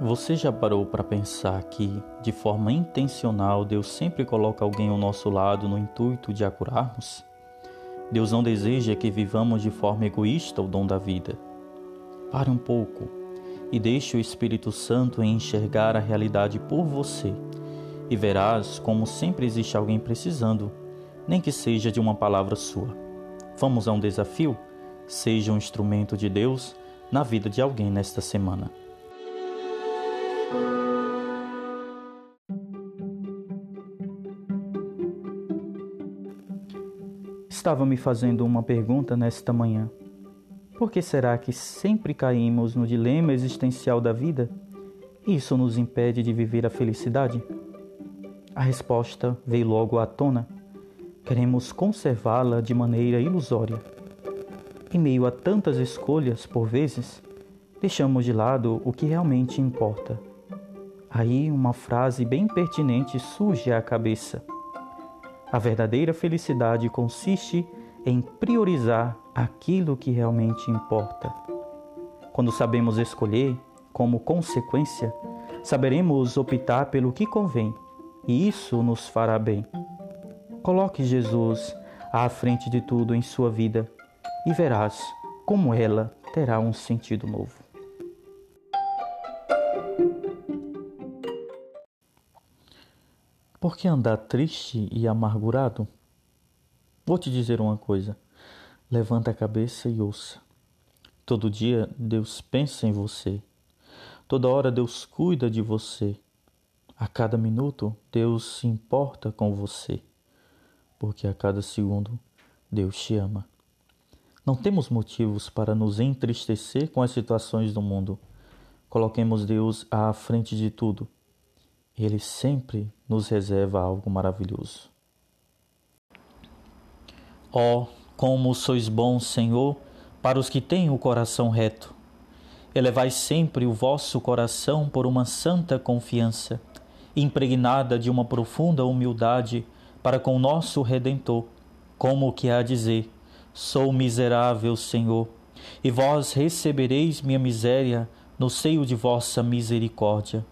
Você já parou para pensar que, de forma intencional, Deus sempre coloca alguém ao nosso lado no intuito de a curarmos? Deus não deseja que vivamos de forma egoísta o dom da vida. Pare um pouco e deixe o Espírito Santo enxergar a realidade por você e verás como sempre existe alguém precisando, nem que seja de uma palavra sua. Vamos a um desafio? Seja um instrumento de Deus na vida de alguém nesta semana. Estava me fazendo uma pergunta nesta manhã. Por que será que sempre caímos no dilema existencial da vida? Isso nos impede de viver a felicidade? A resposta veio logo à tona. Queremos conservá-la de maneira ilusória. Em meio a tantas escolhas, por vezes, deixamos de lado o que realmente importa. Aí uma frase bem pertinente surge à cabeça. A verdadeira felicidade consiste em priorizar aquilo que realmente importa. Quando sabemos escolher, como consequência, saberemos optar pelo que convém, e isso nos fará bem. Coloque Jesus à frente de tudo em sua vida e verás como ela terá um sentido novo. Por que andar triste e amargurado? Vou te dizer uma coisa. Levanta a cabeça e ouça. Todo dia Deus pensa em você. Toda hora Deus cuida de você. A cada minuto Deus se importa com você. Porque a cada segundo Deus te ama. Não temos motivos para nos entristecer com as situações do mundo. Coloquemos Deus à frente de tudo ele sempre nos reserva algo maravilhoso. Oh, como sois bons, Senhor, para os que têm o coração reto. Elevai sempre o vosso coração por uma santa confiança, impregnada de uma profunda humildade para com nosso Redentor, como que há a dizer: Sou miserável, Senhor, e vós recebereis minha miséria no seio de vossa misericórdia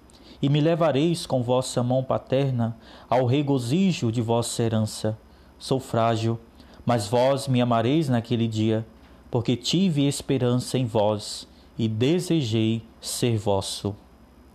e me levareis com vossa mão paterna ao regozijo de vossa herança. Sou frágil, mas vós me amareis naquele dia, porque tive esperança em vós e desejei ser vosso.